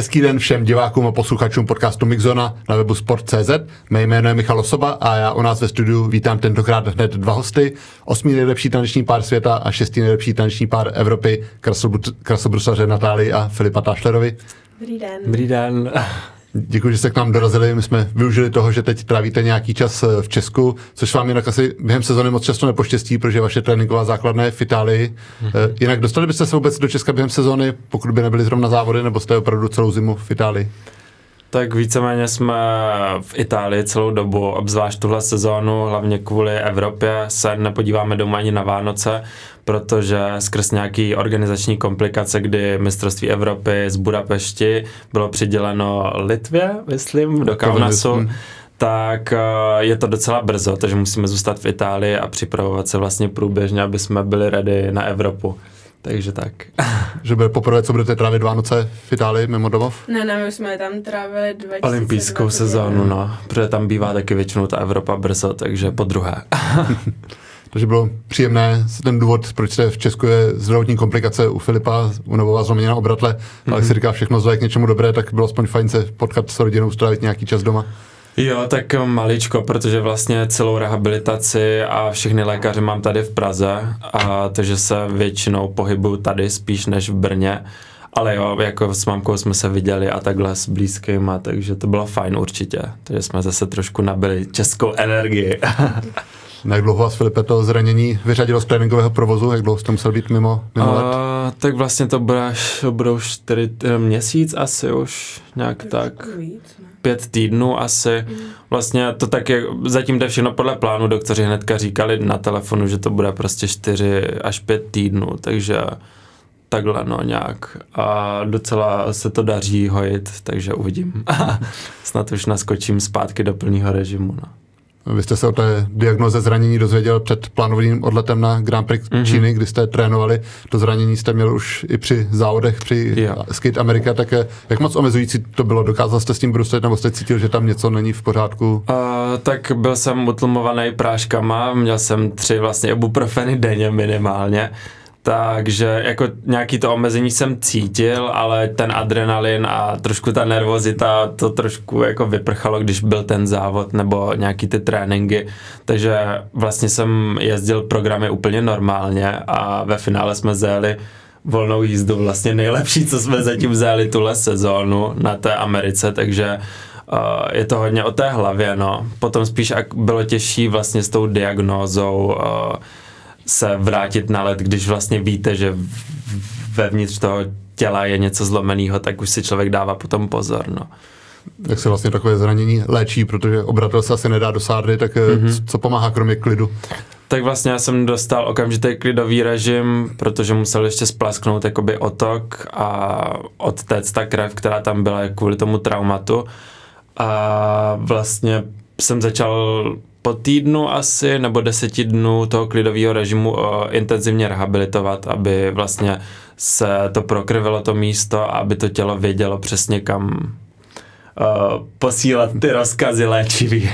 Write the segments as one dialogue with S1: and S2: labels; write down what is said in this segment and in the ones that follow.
S1: Hezký den všem divákům a posluchačům podcastu Mixzona na webu Sport.cz. Mé jméno je Michal Osoba a já u nás ve studiu vítám tentokrát hned dva hosty. Osmý nejlepší taneční pár světa a šestý nejlepší taneční pár Evropy, krasobrusaře Natálii a Filipa Tášlerovi.
S2: Dobrý den.
S3: Dobrý den.
S1: Děkuji, že jste k nám dorazili. My jsme využili toho, že teď trávíte nějaký čas eh, v Česku, což vám jinak asi během sezóny moc často nepoštěstí, protože vaše tréninková základna je v Itálii. Mm-hmm. Jinak dostali byste se vůbec do Česka během sezóny, pokud by nebyly zrovna závody, nebo jste opravdu celou zimu v Itálii?
S3: Tak víceméně jsme v Itálii celou dobu, obzvlášť tuhle sezónu, hlavně kvůli Evropě, se nepodíváme doma ani na Vánoce, protože skrz nějaký organizační komplikace, kdy mistrovství Evropy z Budapešti bylo přiděleno Litvě, myslím, do Kaunasu, tak eh, je to docela brzo, takže musíme zůstat v Itálii a připravovat se vlastně průběžně, aby jsme byli ready na Evropu. Takže tak.
S1: že bude poprvé, co budete trávit Vánoce v Itálii mimo domov?
S2: Ne, ne, my jsme tam trávili 2020.
S3: Olympijskou sezónu, no. Protože tam bývá taky většinou ta Evropa brzo, takže po druhé.
S1: Takže bylo příjemné. Ten důvod, proč se v Česku je zdravotní komplikace u Filipa, u Novova zlomenina obratle, mm-hmm. ale si říká všechno zle k něčemu dobré, tak bylo aspoň fajn se potkat s rodinou, strávit nějaký čas doma.
S3: Jo, tak maličko, protože vlastně celou rehabilitaci a všechny lékaře mám tady v Praze, a takže se většinou pohybuju tady spíš než v Brně. Ale jo, jako s mamkou jsme se viděli a takhle s blízkýma, takže to bylo fajn určitě. Takže jsme zase trošku nabili českou energii.
S1: Jak dlouho vás, Filipe, to zranění vyřadilo z tréninkového provozu? Jak dlouho jste musel být mimo, mimo let? Uh,
S3: tak vlastně to bude, budou čtyři měsíc asi už, nějak tak. Pět týdnů asi. Mm. Vlastně to tak je, zatím jde všechno podle plánu, doktoři hnedka říkali na telefonu, že to bude prostě čtyři až pět týdnů, takže takhle no nějak a docela se to daří hojit, takže uvidím. Snad už naskočím zpátky do plného režimu. No.
S1: Vy jste se o té diagnoze zranění dozvěděl před plánovaným odletem na Grand Prix mm-hmm. Číny, kdy jste trénovali. To zranění jste měl už i při závodech, při yeah. Skate Amerika, tak eh, jak moc omezující to bylo? Dokázal jste s tím bruslit, nebo jste cítil, že tam něco není v pořádku? Uh,
S3: tak byl jsem utlumovaný práškama, měl jsem tři vlastně ibuprofeny denně minimálně takže jako nějaký to omezení jsem cítil, ale ten adrenalin a trošku ta nervozita to trošku jako vyprchalo, když byl ten závod nebo nějaký ty tréninky. Takže vlastně jsem jezdil programy úplně normálně a ve finále jsme zjeli volnou jízdu vlastně nejlepší, co jsme zatím vzali tuhle sezónu na té Americe, takže uh, je to hodně o té hlavě, no. Potom spíš bylo těžší vlastně s tou diagnózou uh, se vrátit na let, když vlastně víte, že vevnitř toho těla je něco zlomeného, tak už si člověk dává potom pozor. No.
S1: Jak se vlastně takové zranění léčí, protože obratel se asi nedá do sádry, tak mm-hmm. co pomáhá kromě klidu?
S3: Tak vlastně já jsem dostal okamžitý klidový režim, protože musel ještě splasknout jakoby otok a odtéct ta krev, která tam byla kvůli tomu traumatu. A vlastně jsem začal po týdnu asi nebo deseti dnů toho klidového režimu uh, intenzivně rehabilitovat, aby vlastně se to prokrvilo to místo a aby to tělo vědělo přesně kam uh, posílat ty rozkazy léčivý.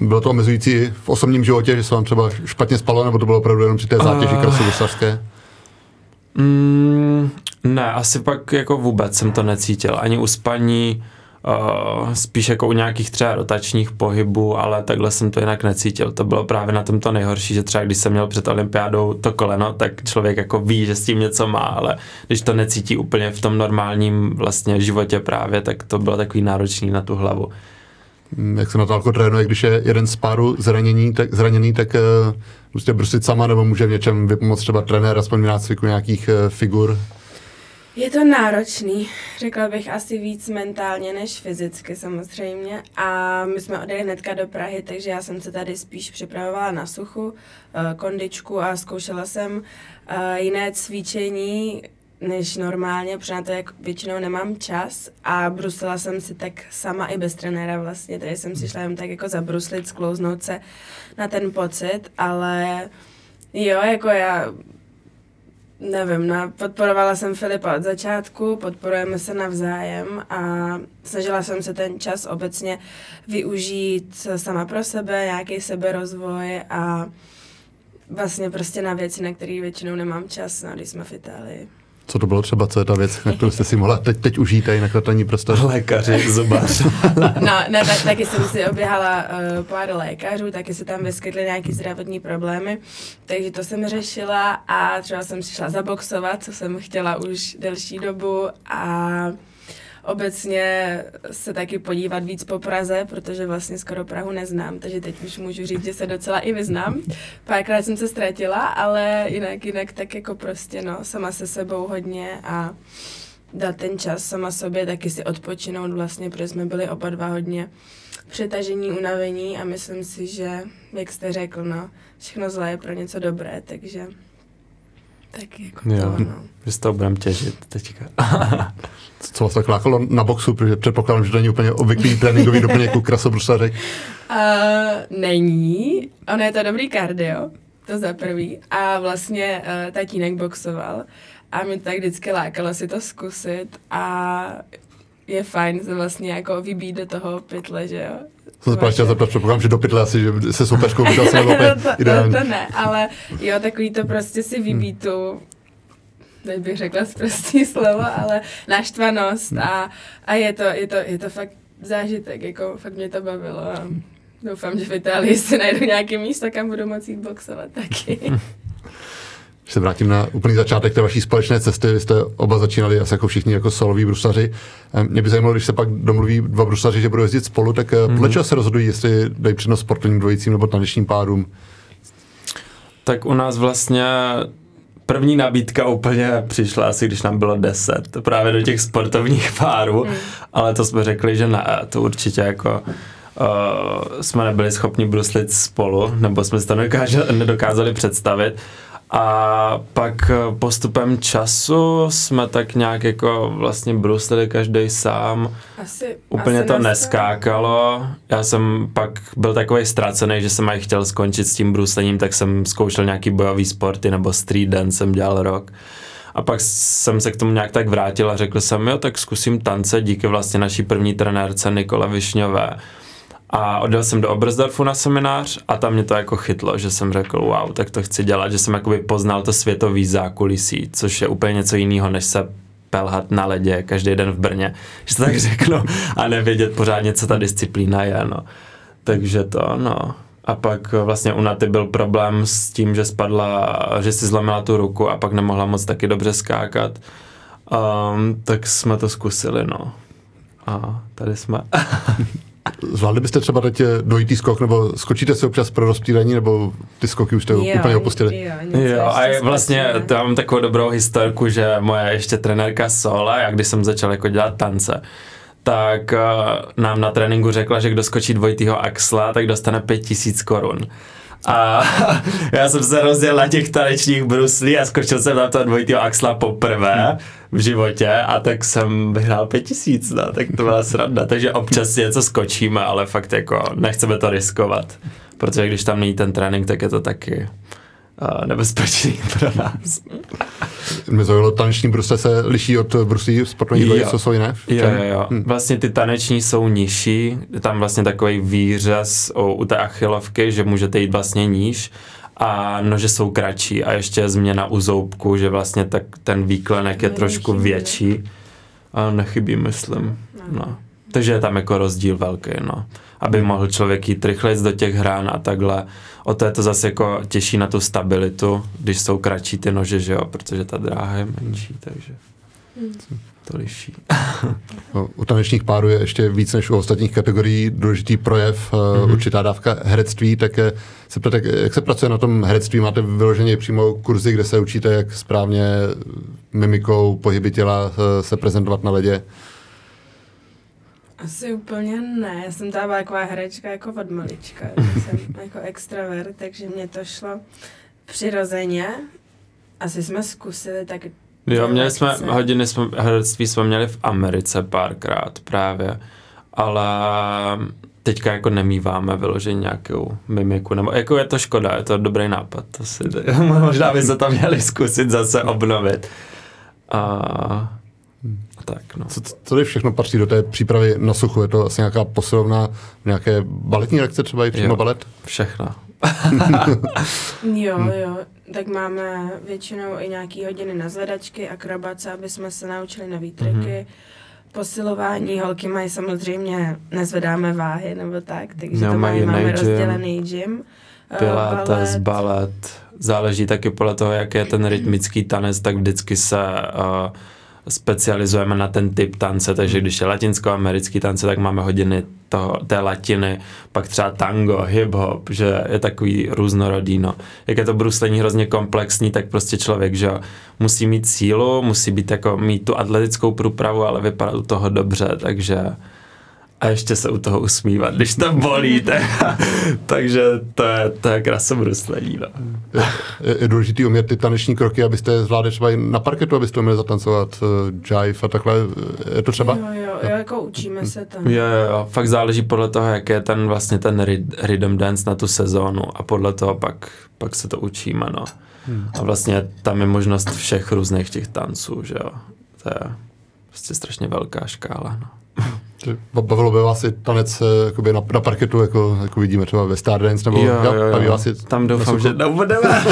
S1: Bylo to omezující v osobním životě, že se vám třeba špatně spalo, nebo to bylo opravdu jenom při té zátěži uh, krasovysařské?
S3: Mm, ne, asi pak jako vůbec jsem to necítil. Ani u spaní, Uh, spíš jako u nějakých třeba rotačních pohybů, ale takhle jsem to jinak necítil. To bylo právě na tom to nejhorší, že třeba když jsem měl před olympiádou to koleno, tak člověk jako ví, že s tím něco má, ale když to necítí úplně v tom normálním vlastně životě právě, tak to bylo takový náročný na tu hlavu.
S1: Hmm, jak se Natálko trénuje, když je jeden z páru zranění, tak, zraněný, tak uh, musíte brustit sama, nebo může v něčem vypomoct třeba trenér, aspoň v nácviku nějakých uh, figur?
S2: Je to náročný, řekla bych asi víc mentálně než fyzicky samozřejmě. A my jsme odjeli hnedka do Prahy, takže já jsem se tady spíš připravovala na suchu, eh, kondičku a zkoušela jsem eh, jiné cvičení než normálně, protože na to jak většinou nemám čas. A brusila jsem si tak sama i bez trenéra vlastně, takže jsem si šla jen tak jako zabruslit, sklouznout se na ten pocit, ale jo, jako já Nevím, no, podporovala jsem Filipa od začátku, podporujeme se navzájem a snažila jsem se ten čas obecně využít sama pro sebe, nějaký seberozvoj a vlastně prostě na věci, na které většinou nemám čas, no, když jsme v Itálii.
S1: Co to bylo třeba, co je ta věc, na kterou jste si mohla teď, teď užít a jinak to není prostě...
S3: Lékaři, zubař.
S2: no, ne, tak, taky jsem si oběhala uh, pár lékařů, taky se tam vyskytly nějaké zdravotní problémy, takže to jsem řešila a třeba jsem si šla zaboxovat, co jsem chtěla už delší dobu a obecně se taky podívat víc po Praze, protože vlastně skoro Prahu neznám, takže teď už můžu říct, že se docela i vyznám. Párkrát jsem se ztratila, ale jinak, jinak tak jako prostě no, sama se sebou hodně a dát ten čas sama sobě, taky si odpočinout vlastně, protože jsme byli oba dva hodně přetažení, unavení a myslím si, že, jak jste řekl, no, všechno zlé je pro něco dobré, takže tak jako jo, to, no.
S3: Že z toho budeme těžit teďka.
S1: Co vás tak lákalo na boxu, protože předpokládám, že to není úplně obvyklý tréninkový doplněk u krasobrusařek.
S2: Uh, není. Ono je to dobrý kardio, to za prvý. A vlastně uh, tatínek boxoval. A mi tak vždycky lákalo si to zkusit a je fajn se vlastně jako vybít do toho pytle, že jo.
S1: Jsem se chtěl zeptat, předpokládám, že do pytle asi, že se soupeřkou
S2: asi nebylo to, to, to, ne, ale jo, takový to prostě si vybít hmm. tu teď bych řekla zprostý slovo, ale naštvanost a, a je, to, je, to, je to fakt zážitek, jako fakt mě to bavilo a doufám, že v Itálii si najdu nějaké místo, kam budu moci boxovat taky.
S1: Když se vrátím na úplný začátek té vaší společné cesty, vy jste oba začínali asi jako všichni jako soloví brusaři. Mě by zajímalo, když se pak domluví dva brusaři, že budou jezdit spolu, tak mm-hmm. podle čeho se rozhodují, jestli dají přednost sportovním dvojicím nebo tanečním párům?
S3: Tak u nás vlastně první nabídka úplně přišla asi, když nám bylo 10, právě do těch sportovních párů, mm. ale to jsme řekli, že ne, to určitě jako uh, jsme nebyli schopni bruslit spolu, nebo jsme si to nedokázali představit. A pak postupem času jsme tak nějak jako vlastně bruslili každý sám.
S2: Asi,
S3: Úplně
S2: asi
S3: to neskákalo. Já jsem pak byl takový ztracený, že jsem aj chtěl skončit s tím bruslením, tak jsem zkoušel nějaký bojový sporty nebo street dance jsem dělal rok. A pak jsem se k tomu nějak tak vrátil a řekl jsem, jo, tak zkusím tance díky vlastně naší první trenérce Nikole Višňové a odjel jsem do Oberstdorfu na seminář a tam mě to jako chytlo, že jsem řekl, wow, tak to chci dělat, že jsem jakoby poznal to světový zákulisí, což je úplně něco jiného, než se pelhat na ledě každý den v Brně, že to tak řeknu, a nevědět pořádně, co ta disciplína je, no. Takže to, no. A pak vlastně u Naty byl problém s tím, že spadla, že si zlomila tu ruku a pak nemohla moc taky dobře skákat. Um, tak jsme to zkusili, no. A tady jsme.
S1: Zvládli byste třeba teď dvojitý skok, nebo skočíte si občas pro rozptýlení, nebo ty skoky už jste jo, úplně opustili?
S3: Jo, jo a je vlastně to mám takovou dobrou historku, že moje ještě trenérka Sola, jak když jsem začal jako dělat tance, tak uh, nám na tréninku řekla, že kdo skočí dvojitýho axla, tak dostane 5000 korun. A já jsem se rozděl na těch tanečních bruslí a skočil jsem na to dvojitýho axla poprvé v životě a tak jsem vyhrál pět tisíc, no, tak to byla sranda. Takže občas něco skočíme, ale fakt jako nechceme to riskovat. Protože když tam není ten trénink, tak je to taky nebezpečný pro nás.
S1: Mě zaujalo, taneční brusle se liší od bruslí sportovní boje, co jsou jiné?
S3: Jo, jo, jo. Hm. Vlastně ty taneční jsou nižší, tam vlastně takový výřez u, u té achilovky, že můžete jít vlastně níž a nože jsou kratší a ještě změna u zoubku, že vlastně tak ten výklenek je trošku větší. A nechybí, myslím. No. Takže je tam jako rozdíl velký, no. Aby mohl člověk jít rychleji do těch hrán a takhle. O to je to zase jako těžší na tu stabilitu, když jsou kratší ty nože, že jo, protože ta dráha je menší, takže to liší.
S1: u tanečních párů je ještě víc než u ostatních kategorií důležitý projev, mm-hmm. určitá dávka herectví, tak eh, se ptát, jak se pracuje na tom herectví? Máte vyloženě přímo kurzy, kde se učíte, jak správně mimikou, pohyby těla eh, se prezentovat na ledě?
S2: Asi úplně ne, já jsem byla taková herečka jako od malička, jsem jako extravert, takže mě to šlo přirozeně. Asi jsme zkusili tak
S3: Jo, měli jsme, hodiny jsme, herectví jsme měli v Americe párkrát právě, ale teďka jako nemýváme vyloženě nějakou mimiku, nebo jako je to škoda, je to dobrý nápad, to si, možná by se to měli zkusit zase obnovit. A tak, no.
S1: Co, co tady všechno patří do té přípravy na suchu? Je to asi nějaká posilovna, nějaké baletní lekce třeba i přímo jo, balet?
S3: Všechno.
S2: jo, jo, tak máme většinou i nějaký hodiny na zvedačky, akrobace, aby jsme se naučili nový triky. Mm-hmm. Posilování, holky mají samozřejmě, nezvedáme váhy nebo tak, takže no, to mají, máme gym, rozdělený gym.
S3: Eh, pilates, balet. balet, záleží taky podle toho, jak je ten rytmický tanec, tak vždycky se uh, specializujeme na ten typ tance, takže když je latinskoamerický tance, tak máme hodiny toho, té latiny, pak třeba tango, hip-hop, že je takový různorodý, no. Jak je to bruslení hrozně komplexní, tak prostě člověk, že musí mít sílu, musí být jako, mít tu atletickou průpravu, ale vypadat u toho dobře, takže a ještě se u toho usmívat, když to bolí. Tak, takže to je, to je krasobruslení. No.
S1: Je, je důležitý umět ty taneční kroky, abyste zvládli třeba i na parketu, abyste uměli zatancovat uh, jive a takhle. Je to třeba?
S2: Jo, jo, jo, jako učíme se tam.
S3: Jo, jo, fakt záleží podle toho, jak je ten vlastně ten rhythm dance na tu sezónu a podle toho pak, pak se to učíme, no. Hmm. A vlastně tam je možnost všech různých těch tanců, že jo. To je prostě strašně velká škála, no.
S1: Bavilo by vás i tanec eh, jakoby na, na parketu, jako, jako vidíme třeba ve Stardance, nebo
S3: jo, jo, jo. baví vás i Tam doufám, že nebudeme.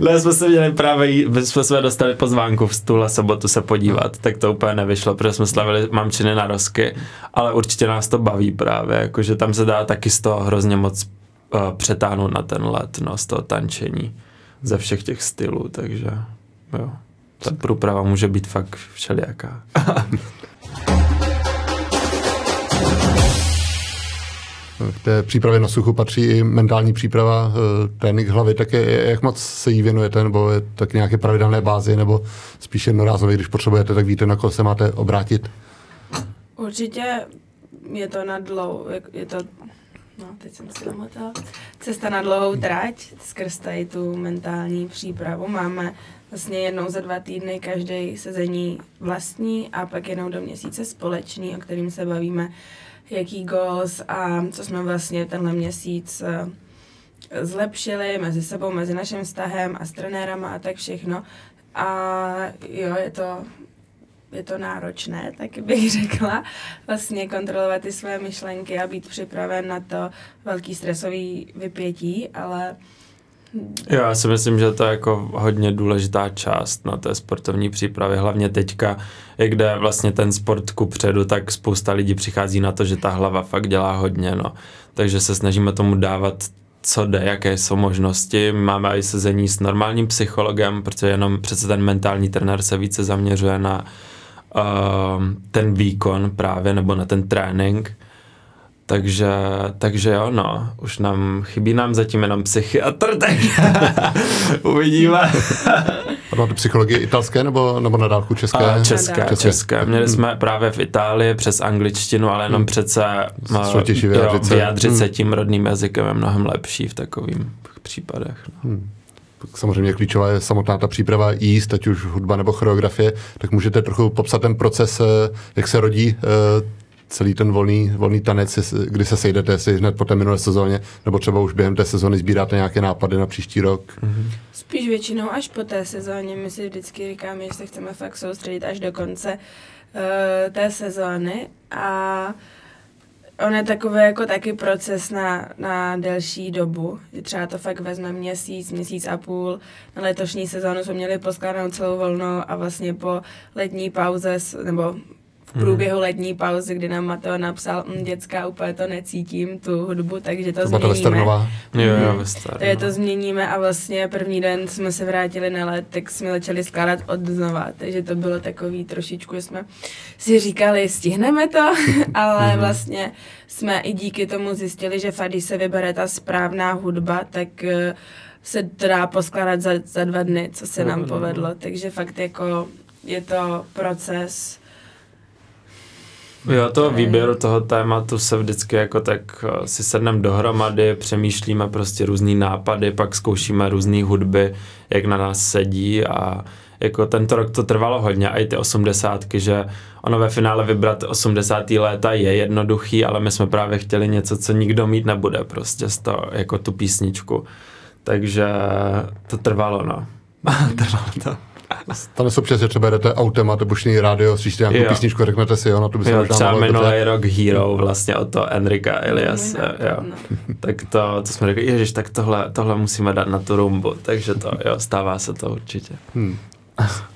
S3: ne, jsme se měli právě, jsme se dostali pozvánku v tuhle sobotu se podívat, tak to úplně nevyšlo, protože jsme slavili mamčiny na rozky, ale určitě nás to baví právě, jakože tam se dá taky z toho hrozně moc uh, přetáhnout na ten let, no, z toho tančení, ze všech těch stylů, takže jo. Ta průprava může být fakt všelijaká.
S1: K té přípravě na suchu patří i mentální příprava, eh, trénink hlavy, tak je, jak moc se jí věnujete, nebo je tak nějaké pravidelné bázi, nebo spíše jednorázově, když potřebujete, tak víte, na koho se máte obrátit?
S2: Určitě je to na dlouho, je to no, teď jsem si zamotala, cesta na dlouhou trať, skrz tady tu mentální přípravu. Máme vlastně jednou za dva týdny každý sezení vlastní a pak jednou do měsíce společný, o kterým se bavíme jaký goals a co jsme vlastně tenhle měsíc eh, zlepšili mezi sebou, mezi naším vztahem a s trenérama a tak všechno. A jo, je to, je to náročné, tak bych řekla, vlastně kontrolovat ty své myšlenky a být připraven na to velký stresový vypětí, ale
S3: já si myslím, že to je jako hodně důležitá část na té sportovní přípravě, hlavně teďka, jak jde vlastně ten sport ku předu, tak spousta lidí přichází na to, že ta hlava fakt dělá hodně, no. Takže se snažíme tomu dávat co jde, jaké jsou možnosti. Máme i sezení s normálním psychologem, protože jenom přece ten mentální trenér se více zaměřuje na uh, ten výkon právě, nebo na ten trénink takže, takže jo, no, už nám, chybí nám zatím jenom psychiatr, tak uvidíme.
S1: A máte psychologie italské nebo, nebo na dálku české?
S3: A české, české, české. Měli jsme právě v Itálii přes angličtinu, ale jenom hmm. přece
S1: vyjádřit,
S3: jo, vyjádřit hmm. se tím rodným jazykem je mnohem lepší v takových případech. No. Hmm.
S1: Samozřejmě klíčová je samotná ta příprava jíst, ať už hudba nebo choreografie, tak můžete trochu popsat ten proces, eh, jak se rodí eh, celý ten volný, volný tanec, kdy se sejdete, jestli hned po té minulé sezóně, nebo třeba už během té sezóny sbíráte nějaké nápady na příští rok? Mm-hmm.
S2: Spíš většinou až po té sezóně. My si vždycky říkáme, že se chceme fakt soustředit až do konce uh, té sezóny a on je takový jako taky proces na, na delší dobu. Třeba to fakt vezme měsíc, měsíc a půl. Na letošní sezónu jsme měli poskládanou celou volnou a vlastně po letní pauze, nebo v průběhu letní pauzy, kdy nám Mateo napsal, mm, děcka, úplně to necítím, tu hudbu, takže to, to změníme.
S3: Jo, jo, mhm.
S2: Takže to změníme a vlastně první den jsme se vrátili na let, tak jsme začali skládat od znova, takže to bylo takový trošičku, že jsme si říkali, stihneme to, ale mhm. vlastně jsme i díky tomu zjistili, že Fady se vybere ta správná hudba, tak eh, se to dá poskládat za, za dva dny, co se nám povedlo, takže fakt jako je to proces,
S3: Jo, to výběru toho tématu se vždycky jako tak eh, si sedneme dohromady, přemýšlíme prostě různý nápady, pak zkoušíme různé hudby, jak na nás sedí a jako tento rok to trvalo hodně, a i ty osmdesátky, že ono ve finále vybrat 80. léta je jednoduchý, ale my jsme právě chtěli něco, co nikdo mít nebude prostě z toho, jako tu písničku. Takže to trvalo, no. trvalo to.
S1: Tam jsou přesně, třeba jdete autem, máte bušný rádio, slyšíte nějakou
S3: Jo.
S1: písničku, řeknete si, jo, na to by se
S3: Jo,
S1: možná
S3: třeba
S1: mohlo
S3: minulý
S1: dobře.
S3: rok Hero vlastně o to Enrika Elias,
S2: nápad,
S3: jo.
S2: no.
S3: Tak to, to jsme řekli, ježiš, tak tohle, tohle musíme dát na tu rumbu, takže to, jo, stává se to určitě.
S1: Hmm.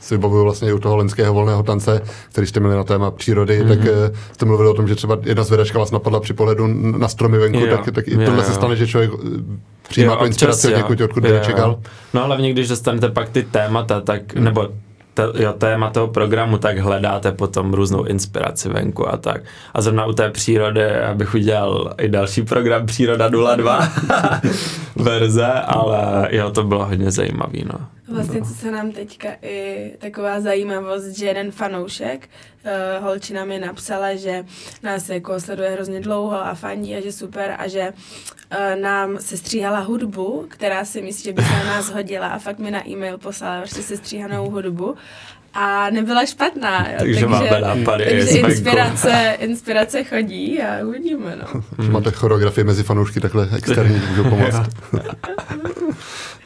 S1: Si vybavuju vlastně i u toho lenského volného tance, který jste měli na téma přírody, mm-hmm. tak eh, jste mluvili o tom, že třeba jedna zvědačka vás napadla při pohledu na stromy venku,
S3: Jo,
S1: tak, tak i
S3: jo,
S1: tohle se
S3: jo.
S1: stane, že člověk eh, přijímá
S3: Jo,
S1: tu inspiraci od někud, odkud by
S3: Jo,
S1: nečekal.
S3: No hlavně, když dostanete pak ty témata, tak,
S1: Hmm.
S3: nebo te, jo, téma toho programu, tak hledáte potom různou inspiraci venku a tak. A zrovna u té přírody, abych udělal i další program Příroda 02 verze, ale jo, to bylo hodně zajímavý, no.
S2: Vlastně, co se nám teďka i taková zajímavost, že jeden fanoušek, uh, holčina mi napsala, že nás jako sleduje hrozně dlouho a fandí a že super a že uh, nám se stříhala hudbu, která si myslí, že by se na nás hodila a fakt mi na e-mail poslala prostě se stříhanou hudbu a nebyla špatná. Jo.
S3: Takže máme nápady
S2: takže inspirace, inspirace chodí a uvidíme. No.
S1: Že máte choreografii mezi fanoušky takhle externí, můžou pomoct.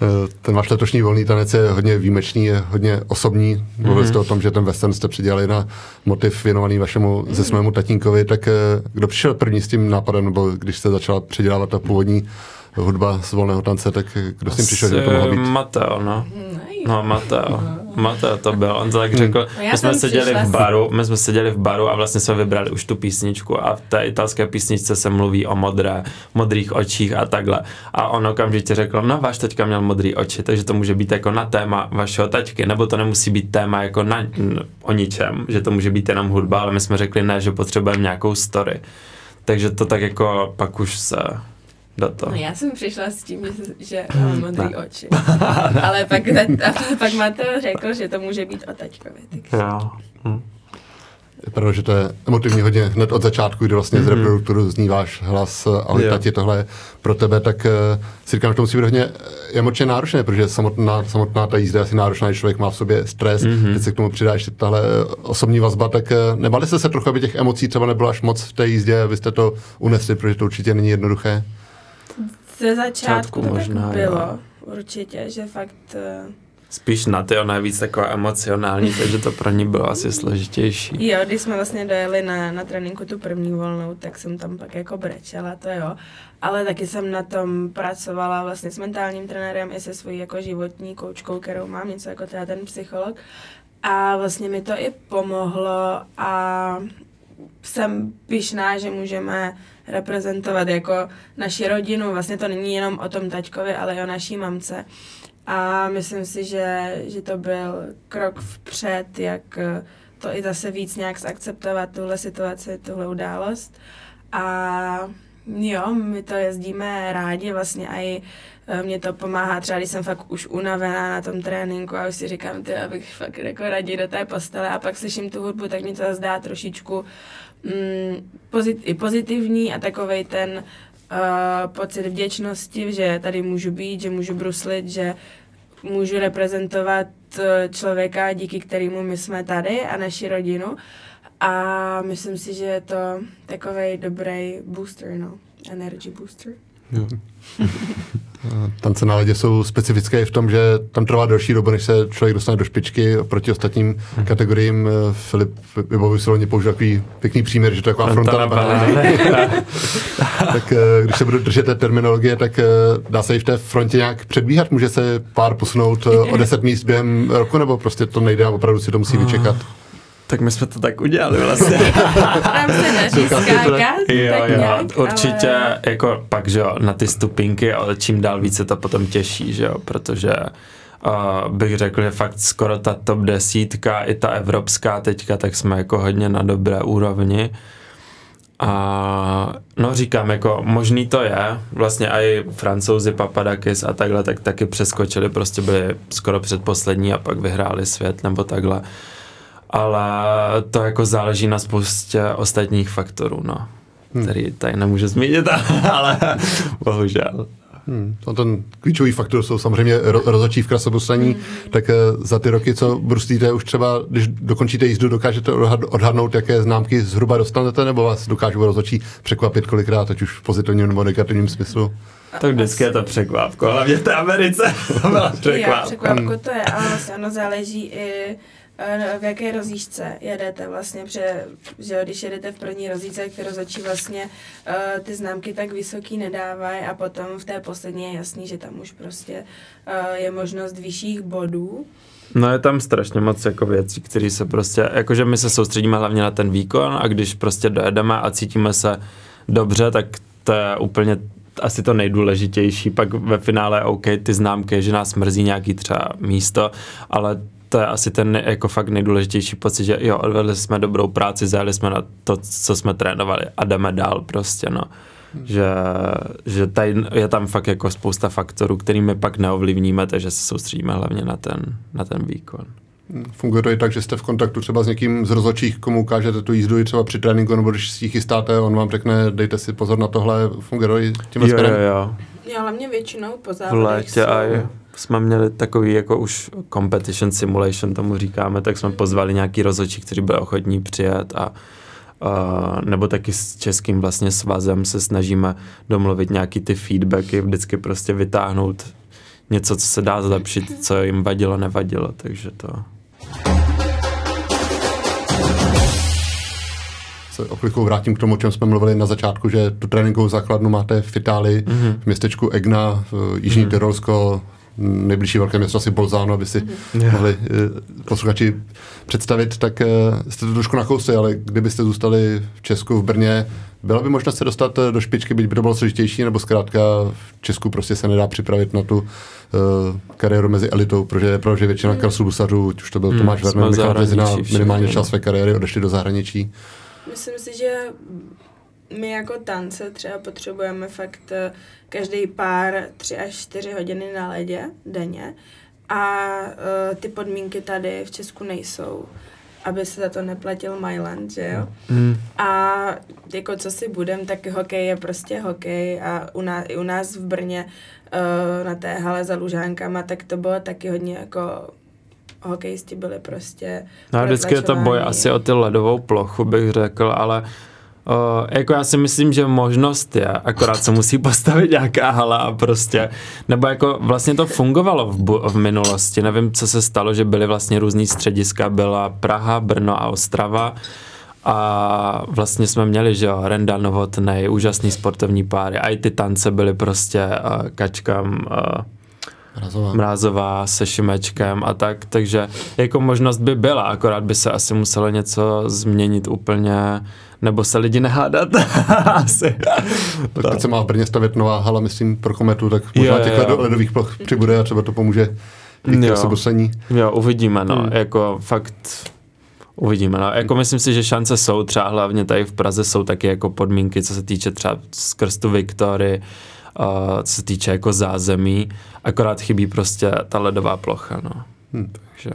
S1: Eh, ten váš letošní volný tanec je hodně výjimečný, je hodně osobní. Mluvili jste o tom, že ten western jste přidělali na motiv věnovaný vašemu ze svému tatínkovi, tak eh, kdo přišel první s tím nápadem, nebo když jste začala předělávat ta původní hudba z volného tance, tak kdo s tím přišel, že to mohlo být?
S3: Mateo, no.
S2: Nice.
S3: No, Mateo. Mateo to byl. On to tak řekl.
S2: No, já
S3: My jsme seděli v baru, my jsme seděli v baru a vlastně jsme vybrali už tu písničku a v té italské písničce se mluví o modré, modrých očích a takhle. A on okamžitě řekl, no váš teďka měl modrý oči, takže to může být jako na téma vašeho taťky, nebo to nemusí být téma jako na, o ničem, že to může být jenom hudba, ale my jsme řekli ne, že potřebujeme nějakou story. Takže to tak jako pak už se do toho.
S2: No já jsem přišla s tím, že, že mám modrý
S3: ne.
S2: oči. Ale pak, a pak Mateo řekl, že to může být o taťkovi. Tak
S3: Jo. Hm.
S1: Je pravda, že to je emotivní hodně hned od začátku, kdy vlastně z reproduktoru zní váš hlas, ahoj
S3: Jo.
S1: tati, tohle pro tebe, tak eh, si říkám, že to musí být hodně eh, emočně náročné, protože samotná, samotná ta jízda je asi náročná, když člověk má v sobě stres, mm-hmm. teď se k tomu přidá ještě tahle eh, osobní vazba, tak eh, nebali jste se trochu, aby těch emocí třeba nebylo až moc v té jízdě, abyste to unesli, protože to určitě není jednoduché.
S2: Ze začátku to
S3: možná,
S2: tak
S3: jo.
S2: bylo. Určitě, že fakt... eh,
S3: Spíš na ty, ona je víc taková emocionální, takže to pro ní bylo asi složitější.
S2: Jo, když jsme vlastně dojeli na, na tréninku tu první volnou, tak jsem tam pak jako brečela, to jo. Ale taky jsem na tom pracovala vlastně s mentálním trenérem i se svojí jako životní koučkou, kterou mám, něco jako teda ten psycholog. A vlastně mi to i pomohlo a jsem pyšná, že můžeme reprezentovat jako naši rodinu. Vlastně to není jenom o tom taťkovi, ale i o naší mamce. A myslím si, že, že to byl krok vpřed, jak eh, to i zase víc nějak zakceptovat, tuhle situaci, tuhle událost. A jo, my to jezdíme rádi vlastně a i eh, mě to pomáhá, třeba když jsem fakt už unavená na tom tréninku a už si říkám, ty, abych fakt jako raději do té postele a pak slyším tu hudbu, tak mi to zase dá trošičku mm, pozit, i pozitivní a takovej ten uh, pocit vděčnosti, že tady můžu být, že můžu bruslit, že můžu reprezentovat eh, člověka, díky kterému my jsme tady a naši rodinu. A myslím si, že je to takový dobrý booster, no. Energy booster.
S1: Tance na ledě jsou specifické i v tom, že tam trvá delší dobu, než se člověk dostane do špičky oproti ostatním kategoriím. Eh, Filip vybavuji si loni použil takový pěkný příměr, že to je taková fronta na balený. tak eh, když se budu držet té terminologie, tak eh, dá se i v té frontě nějak předbíhat? Může se pár posunout o 10 míst během roku, nebo prostě to nejde a opravdu si to musí vyčekat?
S3: Tak my jsme to tak udělali vlastně.
S2: Tam se daří skákat,
S3: jo,
S2: tak
S3: jo,
S2: nějak,
S3: určitě,
S2: ale...
S3: jako pak, že jo, na ty stupinky, ale čím dál více to potom těší, že jo, protože uh, bych řekl, že fakt skoro ta top desítka, i ta evropská teďka, tak jsme jako hodně na dobré úrovni. A no říkám, jako možný to je, vlastně i francouzi Papadakis a takhle, tak taky přeskočili, prostě byli skoro předposlední a pak vyhráli svět nebo takhle. Ale to jako záleží na spoustě ostatních faktorů, no. Který tady nemůžu zmínit, ale bohužel.
S1: Hmm. to ten klíčový faktor jsou samozřejmě ro- rozhodčí v krasobruslení, tak eh, za ty roky, co bruslíte, už třeba, když dokončíte jízdu, dokážete odhad- odhadnout, jaké známky zhruba dostanete, nebo vás dokážou rozhodčí překvapit kolikrát, ať už v pozitivním nebo negativním smyslu?
S3: Tak vždycky je to překvapko, hlavně v té Americe to byla překvapko.
S2: překvapko to je, ale vlastně ono záleží i v jaké rozíšce jedete vlastně, protože, že když jedete v první rozíčce, kterou začí vlastně uh, ty známky tak vysoký nedávají a potom v té poslední je jasný, že tam už prostě uh, je možnost vyšších bodů.
S3: No je tam strašně moc jako věcí, které se prostě, jakože my se soustředíme hlavně na ten výkon a když prostě dojedeme a cítíme se dobře, tak to je úplně asi to nejdůležitější. Pak ve finále OK, ty známky, že nás mrzí nějaký třeba místo, ale to je asi ten jako fakt nejdůležitější pocit, že jo, odvedli jsme dobrou práci, zajeli jsme na to, co jsme trénovali a jdeme dál prostě, no. Že, že tady je tam fakt jako spousta faktorů, kterými pak neovlivníme, takže se soustředíme hlavně na ten, na ten výkon.
S1: Funguje to i tak, že jste v kontaktu třeba s někým z rozhodčích, komu ukážete tu jízdu i třeba při tréninku, nebo když si ji chystáte, on vám řekne, dejte si pozor na tohle, funguje to i tímhle
S3: Jo, jo,
S1: směrem?
S3: jo.
S2: Já hlavně většinou po
S3: V
S2: závodech
S3: létě
S2: jsou...
S3: jsme měli takový jako už competition simulation, tomu říkáme, tak jsme pozvali nějaký rozhodčí, kteří byli ochotní přijet a a nebo taky s českým vlastně svazem se snažíme domluvit nějaký ty feedbacky, vždycky prostě vytáhnout něco, co se dá zlepšit, co jim vadilo, nevadilo, takže to...
S1: se o chvilku vrátím k tomu, o čem jsme mluvili na začátku, že tu tréninkovou základnu máte v Itálii, mm-hmm. v městečku Egna, v Jižní mm-hmm. Tyrolsko, nejbližší velké město asi Bolzano, aby si mm-hmm. mohli eh, posluchači představit, tak eh, jste to trošku nakousli, ale kdybyste zůstali v Česku, v Brně, byla by možnost se dostat eh, do špičky, byť by to bylo složitější, nebo zkrátka v Česku prostě se nedá připravit na tu uh, kariéru mezi elitou, protože, protože většina krasulbusařů, už to byl
S3: Hmm,
S1: Tomáš
S3: jsme
S1: Verner,
S3: v
S1: Michal Březina, minimálně
S3: no.
S1: čas své kariéry odešli do zahraničí.
S2: Myslím si, že my jako tance třeba potřebujeme fakt eh, každý pár tři až čtyři hodiny na ledě denně a uh, ty podmínky tady v Česku nejsou aby se za to neplatil Myland, že jo?
S3: Mm.
S2: A jako co si budem, tak hokej je prostě hokej a u nás, i u nás v Brně uh, na té hale za Lužánkama, tak to bylo taky hodně jako hokejisti byli prostě
S3: No a vždycky je to boj asi o ty ledovou plochu, bych řekl, ale uh, jako já si myslím, že možnost je, akorát se musí postavit nějaká hala a prostě, nebo jako vlastně to fungovalo v, bu- v minulosti, nevím, co se stalo, že byly vlastně různý střediska, byla Praha, Brno a Ostrava. A vlastně jsme měli, že jo, Renda Novotnej, úžasný sportovní páry, a i ty tance byly prostě uh, kačkam, uh,
S1: Mrazová.
S3: Mrázová se Šimečkem a tak, takže jako možnost by byla, akorát by se asi muselo něco změnit úplně, nebo se lidi nehádat. asi.
S1: Tak teď se má v Brně stavět nová hala, myslím, pro kometu, tak možná
S3: Jo,
S1: těch
S3: jo.
S1: ledo, ledových ploch přibude a třeba to pomůže
S3: Jo.
S1: osobocení.
S3: Jo, uvidíme, no,
S1: Hmm.
S3: jako fakt uvidíme, no, jako myslím si, že šance jsou, třeba hlavně tady v Praze jsou taky jako podmínky, co se týče třeba skrz tu Viktory, uh, co se týče jako zázemí, akorát chybí prostě ta ledová plocha, no.
S1: Hmm.
S3: Takže...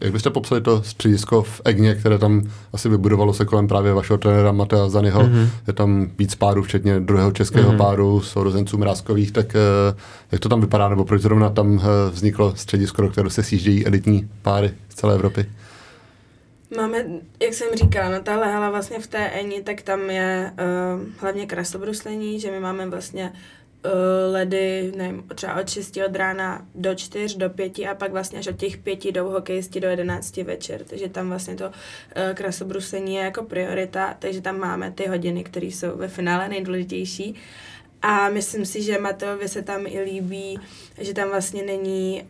S1: Jak byste popsali to středisko v Egně, které tam asi vybudovalo se kolem právě vašeho trenéra Matea Zanyho,
S3: Mhm.
S1: mm-hmm. je tam víc párů, včetně druhého českého
S3: Mhm.
S1: mm-hmm. páru, sourozenců Mrázkových, tak eh, jak to tam vypadá, nebo proč zrovna tam eh, vzniklo středisko, do kterého se sjíždějí elitní páry z celé Evropy?
S2: Máme, jak jsem říkala, no tahle hala vlastně v té Eni, tak tam je uh, hlavně krasobruslení, že my máme vlastně uh, ledy, nevím, třeba od 6 od rána do 4, do 5 a pak vlastně až od těch 5 jdou hokejisti do 11 večer, takže tam vlastně to uh, krasobruslení je jako priorita, takže tam máme ty hodiny, které jsou ve finále nejdůležitější. A myslím si, že Mateovi se tam i líbí, že tam vlastně není,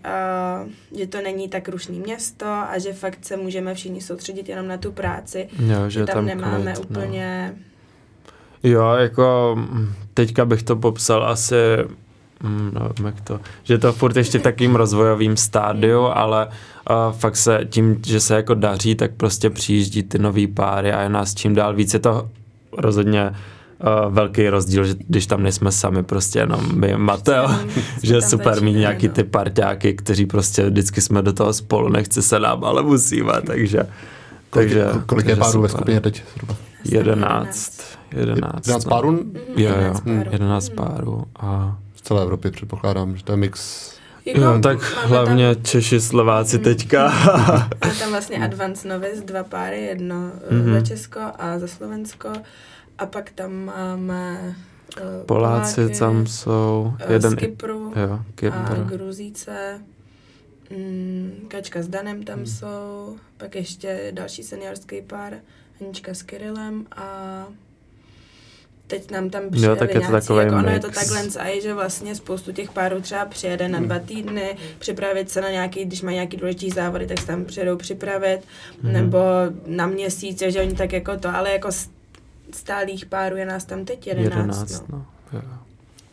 S2: uh, že to není tak rušný město a že fakt se můžeme všichni soustředit jenom na tu práci.
S3: Jo,
S2: Že tam,
S3: tam
S2: nemáme
S3: klid, no. Jo, jako mm, teďka bych to popsal asi, mm, nevím jak to, že to furt ještě v takovým rozvojovým stádiu, ale uh, fakt se tím, že se jako daří, tak prostě přijíždí ty nový páry a je nás čím dál víc. Je to rozhodně uh, velký rozdíl, že když tam nejsme sami, prostě jenom my, Mateo, že je super mít nějaký
S2: no.
S3: ty parťáky, kteří prostě vždycky jsme do toho spolu, nechce se nám, ale musíme, takže... takže
S1: kolik, kolik je párů ve skupině teď? Zhruba?
S3: 11. 11.
S1: 11
S3: no.
S1: párů
S3: Jo, jo,
S2: 11 párů.
S3: 11 párů. A...
S1: z celé Evropy, předpokládám, že to je mix.
S2: Jako,
S3: Jo, tak
S2: máme
S3: hlavně
S2: Tam,
S3: Češi, Slováci
S2: Mhm.
S3: teďka.
S2: máme tam vlastně Advance Novice, dva páry, jedno
S3: Mhm.
S2: mm-hmm. za Česko a za Slovensko. A pak tam máme eh,
S3: Poláci
S2: Poláky,
S3: tam jsou,
S2: eh,
S3: jeden,
S2: z Kypru
S3: jo,
S2: a
S3: Kypr.
S2: Gruzíce. Mm, Kačka s Danem tam
S3: Hmm.
S2: jsou, pak ještě další seniorský pár, Anička s Kirilem a teď nám tam přijeli
S3: tak je to
S2: nějací,
S3: takovej
S2: jako ono je to
S3: mix.
S2: takhle, a je, že vlastně spoustu těch párů třeba přijede na dva týdny, připravit se na nějaký, když mají nějaký důležitý závody, tak se tam přijedou připravit,
S3: Mhm.
S2: nebo na měsíc, že oni tak jako to, ale jako stálých párů je nás tam teď 11.
S3: 11,
S2: no.
S3: no. Jo.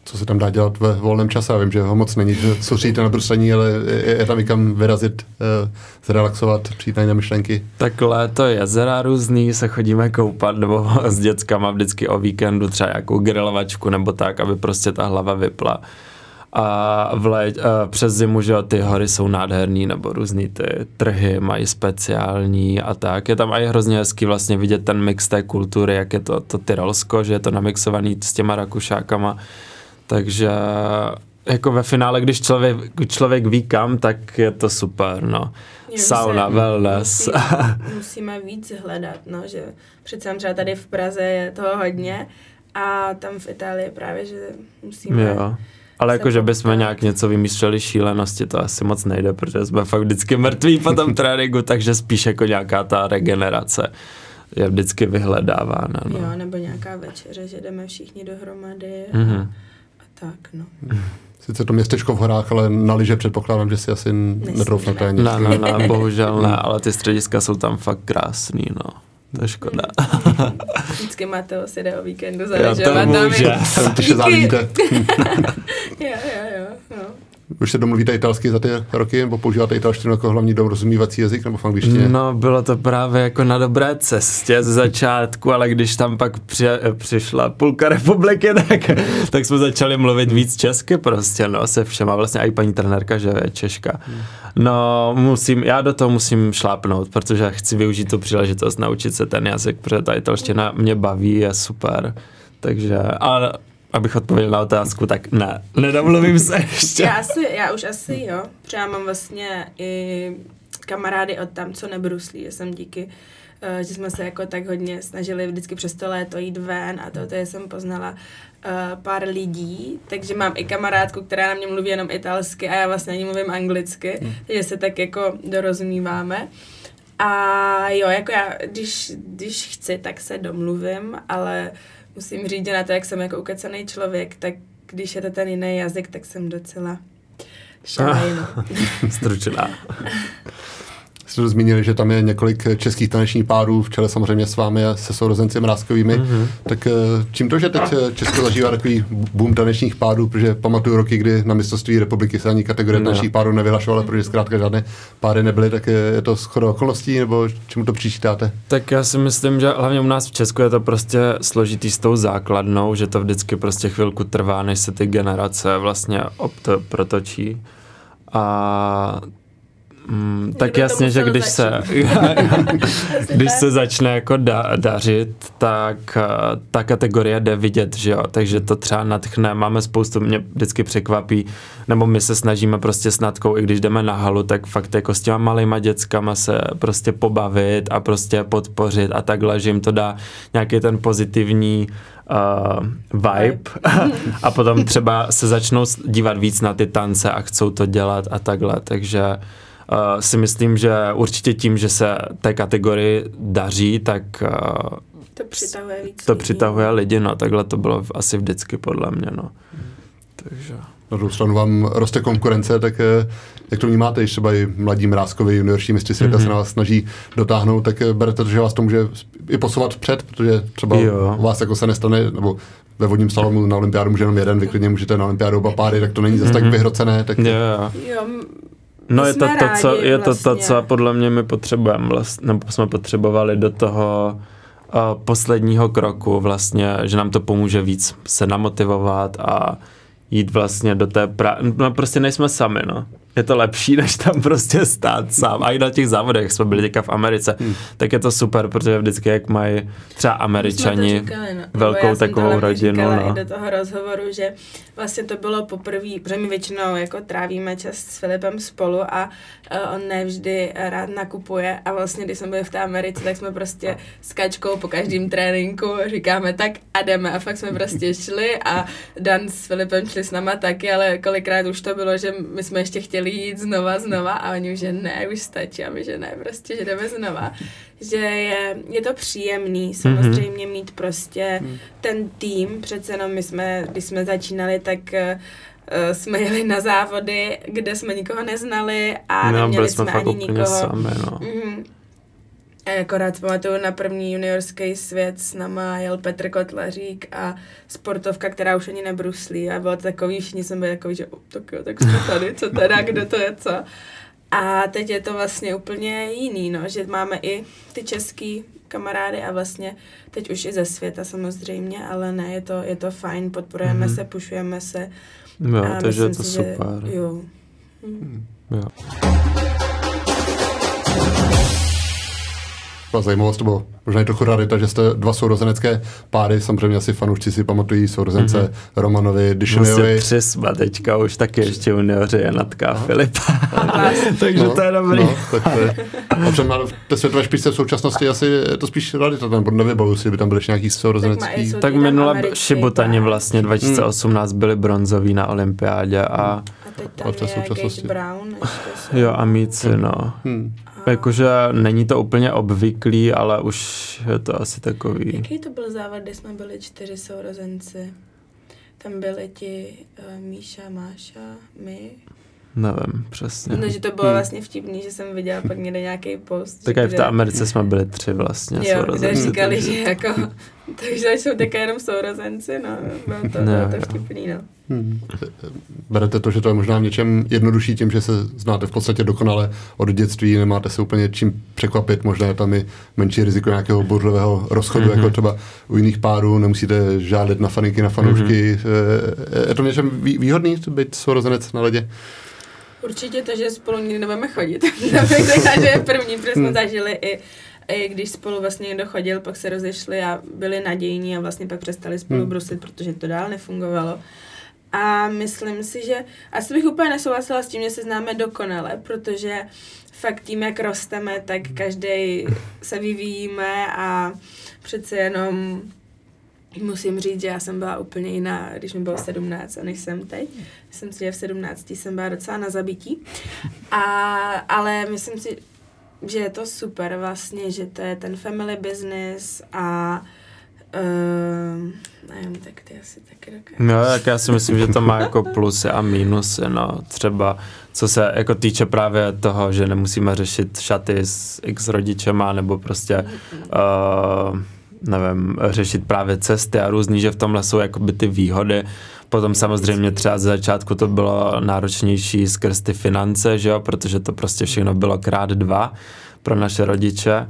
S1: Co se tam dá dělat ve volném čase? Já vím, že ho moc není, že soustředíte na bruslení, ale je, je tam kam vyrazit, uh, zrelaxovat, přijít na myšlenky.
S3: Tak léto jezera různý, se chodíme koupat, nebo s dětskama vždycky o víkendu třeba nějakou grilovačku nebo tak, aby prostě ta hlava vypla. A v léť, a přes zimu, že ty hory jsou nádherný, nebo různý ty trhy mají speciální a tak. Je tam i hrozně hezký vlastně vidět ten mix té kultury, jak je to, to Tyrolsko, že je to namixovaný s těma Rakušákama. Takže jako ve finále, když člověk, člověk ví kam, tak je to super, no.
S2: Jo,
S3: Sauna,
S2: se
S3: wellness.
S2: Musíme, musíme víc hledat, no, že přece třeba tady v Praze je toho hodně a tam v Itálii právě, že musíme...
S3: Jo. Ale jako, že bychom nějak něco vymýšleli šílenosti, to asi moc nejde, protože jsme fakt vždycky mrtví po tom tréninku, takže spíš jako nějaká ta regenerace je vždycky vyhledávána. No.
S2: Jo, nebo nějaká večeře, že jdeme všichni dohromady
S3: Mhm.
S2: a, a tak, no.
S1: Sice to městečko v horách, ale na lyže předpokládám, že si asi netroufnete ani.
S3: Ne, ne, ne, bohužel ne, ale ty střediska jsou tam fakt krásný, no. To je škoda.
S2: Vždycky Mateo si jde o víkendu
S3: Jo,
S2: zaležovat.
S3: to
S2: a my-
S3: může.
S1: Tam to se
S2: Díky.
S1: závidíte.
S2: Jo, jo, jo, no.
S1: Už se domluvíte italsky za ty roky, nebo používáte italštinu jako hlavní dorozumívací jazyk, nebo v angličtině?
S3: No, bylo to právě jako na dobré cestě ze začátku, ale když tam pak při, přišla půlka republiky, tak, tak jsme začali mluvit víc česky prostě, no, se všema, vlastně i paní trenérka, že je Češka. No, musím, já do toho musím šlápnout, protože chci využít tu příležitost naučit se ten jazyk, protože ta italština mě baví, je super. Takže, ale abych odpověděl na otázku, tak ne, nedomluvím se ještě.
S2: Já, asi, já už asi jo, protože já mám vlastně i kamarády od tam, co nebruslí, že jsem díky, eh, že jsme se jako tak hodně snažili vždycky přes to léto jít ven a to, to jsem poznala uh, pár lidí, takže mám i kamarádku, která na mě mluví jenom italsky a já vlastně ani mluvím anglicky, hmm. takže se tak jako dorozumíváme. A jo, jako já, když, když chci, tak se domluvím, ale musím říct, že na to, jak jsem jako ukecený člověk, tak když je to ten jiný jazyk, tak jsem docela šalej, no.
S3: Stručná.
S1: Jste to zmínili, že tam je několik českých tanečních párů, v čele samozřejmě s vámi a se sourozenci Mrázkovými. Mm-hmm. Tak eh, čím to, že teď eh, Česko zažívá takový boom tanečních pádů, protože pamatuju roky, kdy na mistrovství republiky se ani kategorie
S3: No.
S1: tanečních pádů nevyhlašovala, protože zkrátka žádné páry nebyly, tak je, to schoda okolností, nebo čemu to přičítáte?
S3: Tak já si myslím, že hlavně u nás v Česku je to prostě složitý s tou základnou, že to vždycky prostě chvilku trvá, než se ty generace vlastně opto protočí. A mm, tak jasně, že když se, když se začne jako da, dařit, tak eh, ta kategorie jde vidět, že jo, takže to třeba natchne, máme spoustu, mě vždycky překvapí, nebo my se snažíme prostě s Natkou, i když jdeme na halu, tak fakt jako s těma malýma dětskama se prostě pobavit a prostě podpořit a takhle, že jim to dá nějaký ten pozitivní uh, vibe. A potom třeba se začnou dívat víc na ty tance a chcou to dělat a takhle, takže uh, si myslím, že určitě tím, že se té kategorii daří, tak uh,
S2: To přitahuje víc
S3: to
S2: lidí.
S3: přitahuje lidi, no takhle to bylo asi vždycky podle mě, no. Takže...
S1: Na druhou stranu vám roste konkurence, tak eh, jak to vnímáte, když třeba i mladí mrázkovi juniorští mistři světa mm-hmm. se na vás snaží dotáhnout, tak eh, berete to, že vás to může i posouvat vpřed, protože třeba
S3: Jo.
S1: u vás jako se nestane, nebo ve vodním slalomu na olympiádu může jenom jeden, vy klidně můžete na olympiádu oba páry, tak to není zase mm-hmm. tak vyhrocené. Tak
S3: Jo, jo.
S2: Jo,
S3: No je to, to, co,
S2: rádi
S3: je to to,
S2: vlastně.
S3: co podle mě my potřebujeme, vlastně, nebo jsme potřebovali do toho uh, posledního kroku vlastně, že nám to pomůže víc se namotivovat a jít vlastně do té pra... No prostě nejsme sami, no. Je to lepší, než tam prostě stát sám. A i na těch závodech jsme byli teďka v Americe, hmm. tak je to super, protože vždycky, jak mají třeba američani
S2: říkali, no.
S3: velkou takovou rodinu.
S2: No. do toho rozhovoru, že vlastně to bylo poprvé, protože my většinou jako trávíme čas s Filipem spolu a uh, on nevždy rád nakupuje a vlastně, když jsme byli v té Americe, tak jsme prostě s kačkou po každém tréninku říkáme tak a jdeme a fakt jsme prostě šli a Dan s Filipem šli s náma taky, ale kolikrát už to bylo, že my jsme ještě chtěli jít znova, znova a oni už, že ne, už stačí a my, že ne, prostě, že jdeme znova. Že je, je to příjemný samozřejmě mm-hmm. mít prostě mm. ten tým, přece jenom my jsme, když jsme začínali, tak uh, jsme jeli na závody, kde jsme nikoho neznali a no, neměli jsme, jsme ani nikoho.
S3: Sami, no.
S2: mm-hmm. A akorát pamatuju na první juniorský svět s náma jel Petr Kotlařík a sportovka, která už ani nebruslí a bylo to takový, všichni jsme byli takový, že tak jo, tak jsme tady, co teda, kdo to je, co. A teď je to vlastně úplně jiný, no, že máme i ty český kamarády a vlastně teď už i ze světa samozřejmě, ale ne, je to, je to fajn, podporujeme mm-hmm. se, pušujeme se.
S3: Jo, takže je to si, super.
S2: Že, jo. Hm.
S3: Jo.
S1: Byla zajímavost, bylo možná i trochu rarita, že jste dva sourozenecké páry, samozřejmě asi fanoušci si pamatují sourozence mm-hmm. Romanovi.
S3: Vlastně tři jsme teďka už taky ještě junioři Janatka a Filipa. Takže
S1: no,
S3: to je dobrý. No,
S1: tak to je. A v té světové špičce v současnosti asi je to spíš rarita, tam nevybavuju si, by tam byly ještě nějaký sourozenecký.
S3: Tak, tak minule Šibutani vlastně 2018 byli bronzoví na olympiádě a,
S2: a teď tam a v té je současnosti. Brown.
S3: Jo a Míci, no. Hmm. Jakože není to úplně obvyklý, ale už je to asi takový.
S2: Jaký to byl závod, kde jsme byli čtyři sourozenci? Tam byli ti uh, Míša, Máša, my.
S3: Nevím, přesně.
S2: No, že to bylo hmm. vlastně vtipný, že jsem viděla pak někde nějaký post.
S3: Tak i v té Americe jsme byli tři vlastně
S2: jo, sourozenci. kde říkali, že jako, takže jsou také jenom sourozenci, no, bylo to, bylo to vtipný, no. Hmm.
S1: Berete to, že to je možná v něčem jednodušší tím, že se znáte v podstatě dokonale od dětství, nemáte se úplně čím překvapit, možná je tam i menší riziko nějakého bouřlivého rozchodu, mm-hmm. jako třeba u jiných párů, nemusíte žádat na faninky, na fanoušky. Mm-hmm. Je to v něčem výhodný být sourozenec na ledě?
S2: Určitě to, že spolu nikdy nebudeme chodit. to je první, protože jsme hmm. zažili i i když spolu vlastně někdo chodil, pak se rozešli a byli nadějní a vlastně pak přestali spolu hmm. brusit, protože to dál nefungovalo. A myslím si, že asi bych úplně nesouhlasila s tím, že se známe dokonale, protože fakt tím, jak rosteme, tak každý se vyvíjíme a přece jenom musím říct, že já jsem byla úplně jiná, když mi bylo 17 a než jsem teď. Myslím si, že v 17 jsem byla docela na zabití. A, ale myslím si, že je to super vlastně, že to je ten family business a Uh, nevím, tak ty asi taky dokážeš.
S3: No, tak já si myslím, že to má jako plusy a mínusy, no. Třeba co se jako týče právě toho, že nemusíme řešit šaty s x rodičema, nebo prostě uh, nevím, řešit právě cesty a různý, že v tomhle jsou jakoby ty výhody. Potom samozřejmě třeba z začátku to bylo náročnější skrz ty finance, že jo, protože to prostě všechno bylo krát dva pro naše rodiče.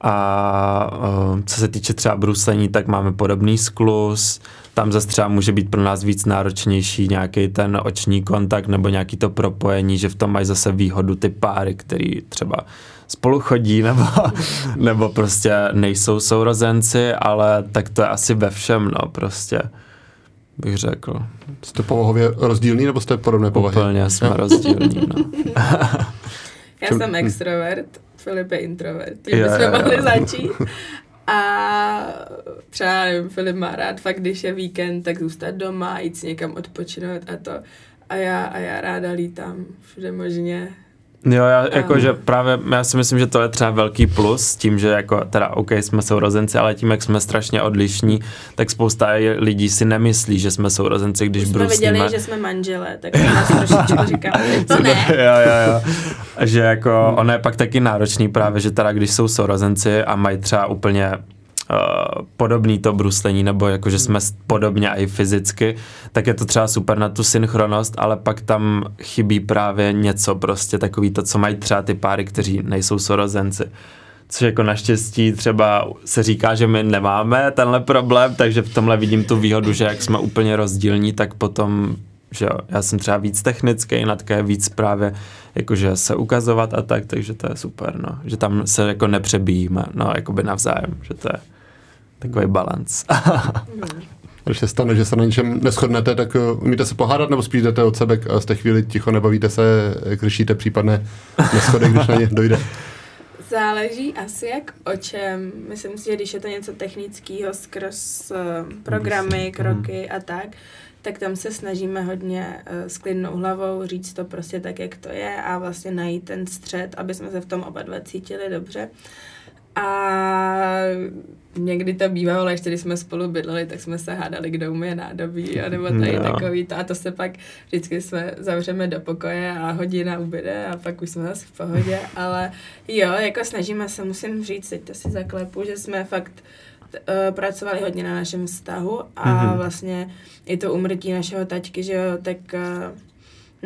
S3: A uh, co se týče třeba bruslení, tak máme podobný sklus, tam zase třeba může být pro nás víc náročnější nějaký ten oční kontakt nebo nějaký to propojení, že v tom mají zase výhodu ty páry, který třeba spolu chodí nebo, nebo prostě nejsou sourozenci, ale tak to je asi ve všem, no prostě bych řekl.
S1: Jste povahově rozdílný nebo jste podobné povahy?
S3: Úplně jsme rozdílní, no.
S2: Já jsem extrovert, Filip je introvert, tím bychom yeah, mohli začít. A třeba, nevím, Filip má rád fakt, když je víkend, tak zůstat doma, jít si někam odpočinout a to. A já, a já ráda lítám všude možně,
S3: Jo, já, jako, že právě, já si myslím, že to je třeba velký plus tím, že jako, teda OK, jsme sourozenci, ale tím, jak jsme strašně odlišní, tak spousta lidí si nemyslí, že jsme sourozenci, když
S2: Už jsme viděli, že jsme manželé, tak nás trošičku říkám, to ne.
S3: jo, jo, jo. Že jako, hmm. ono je pak taky náročný právě, že teda když jsou sourozenci a mají třeba úplně Uh, podobný to bruslení, nebo jako, že jsme podobně i fyzicky, tak je to třeba super na tu synchronost, ale pak tam chybí právě něco prostě takový to, co mají třeba ty páry, kteří nejsou sorozenci. Což jako naštěstí třeba se říká, že my nemáme tenhle problém, takže v tomhle vidím tu výhodu, že jak jsme úplně rozdílní, tak potom že jo, já jsem třeba víc technický, Natka je víc právě jakože se ukazovat a tak, takže to je super, no, že tam se jako nepřebíjíme, no, jakoby navzájem, že to je takový balans.
S1: Když se stane, že se na něčem neschodnete, tak uh, umíte se pohádat nebo spíš jdete od sebe a z té chvíli ticho nebavíte se, jak řešíte případné neschody, když na ně dojde?
S2: Záleží asi jak o čem. Myslím si, že když je to něco technického skrz uh, programy, kroky a tak, tak tam se snažíme hodně uh, s klidnou hlavou říct to prostě tak, jak to je a vlastně najít ten střed, aby jsme se v tom oba dva cítili dobře. A někdy to bývalo, ještě když jsme spolu bydleli, tak jsme se hádali, kdo umí nádobí, a nebo tady no. takový to. A to se pak vždycky jsme zavřeme do pokoje a hodina ubyde a pak už jsme zase v pohodě. Ale jo, jako snažíme se, musím říct, teď to si zaklepu, že jsme fakt uh, pracovali hodně na našem vztahu a mm-hmm. vlastně i to umrtí našeho taťky, že jo, tak uh,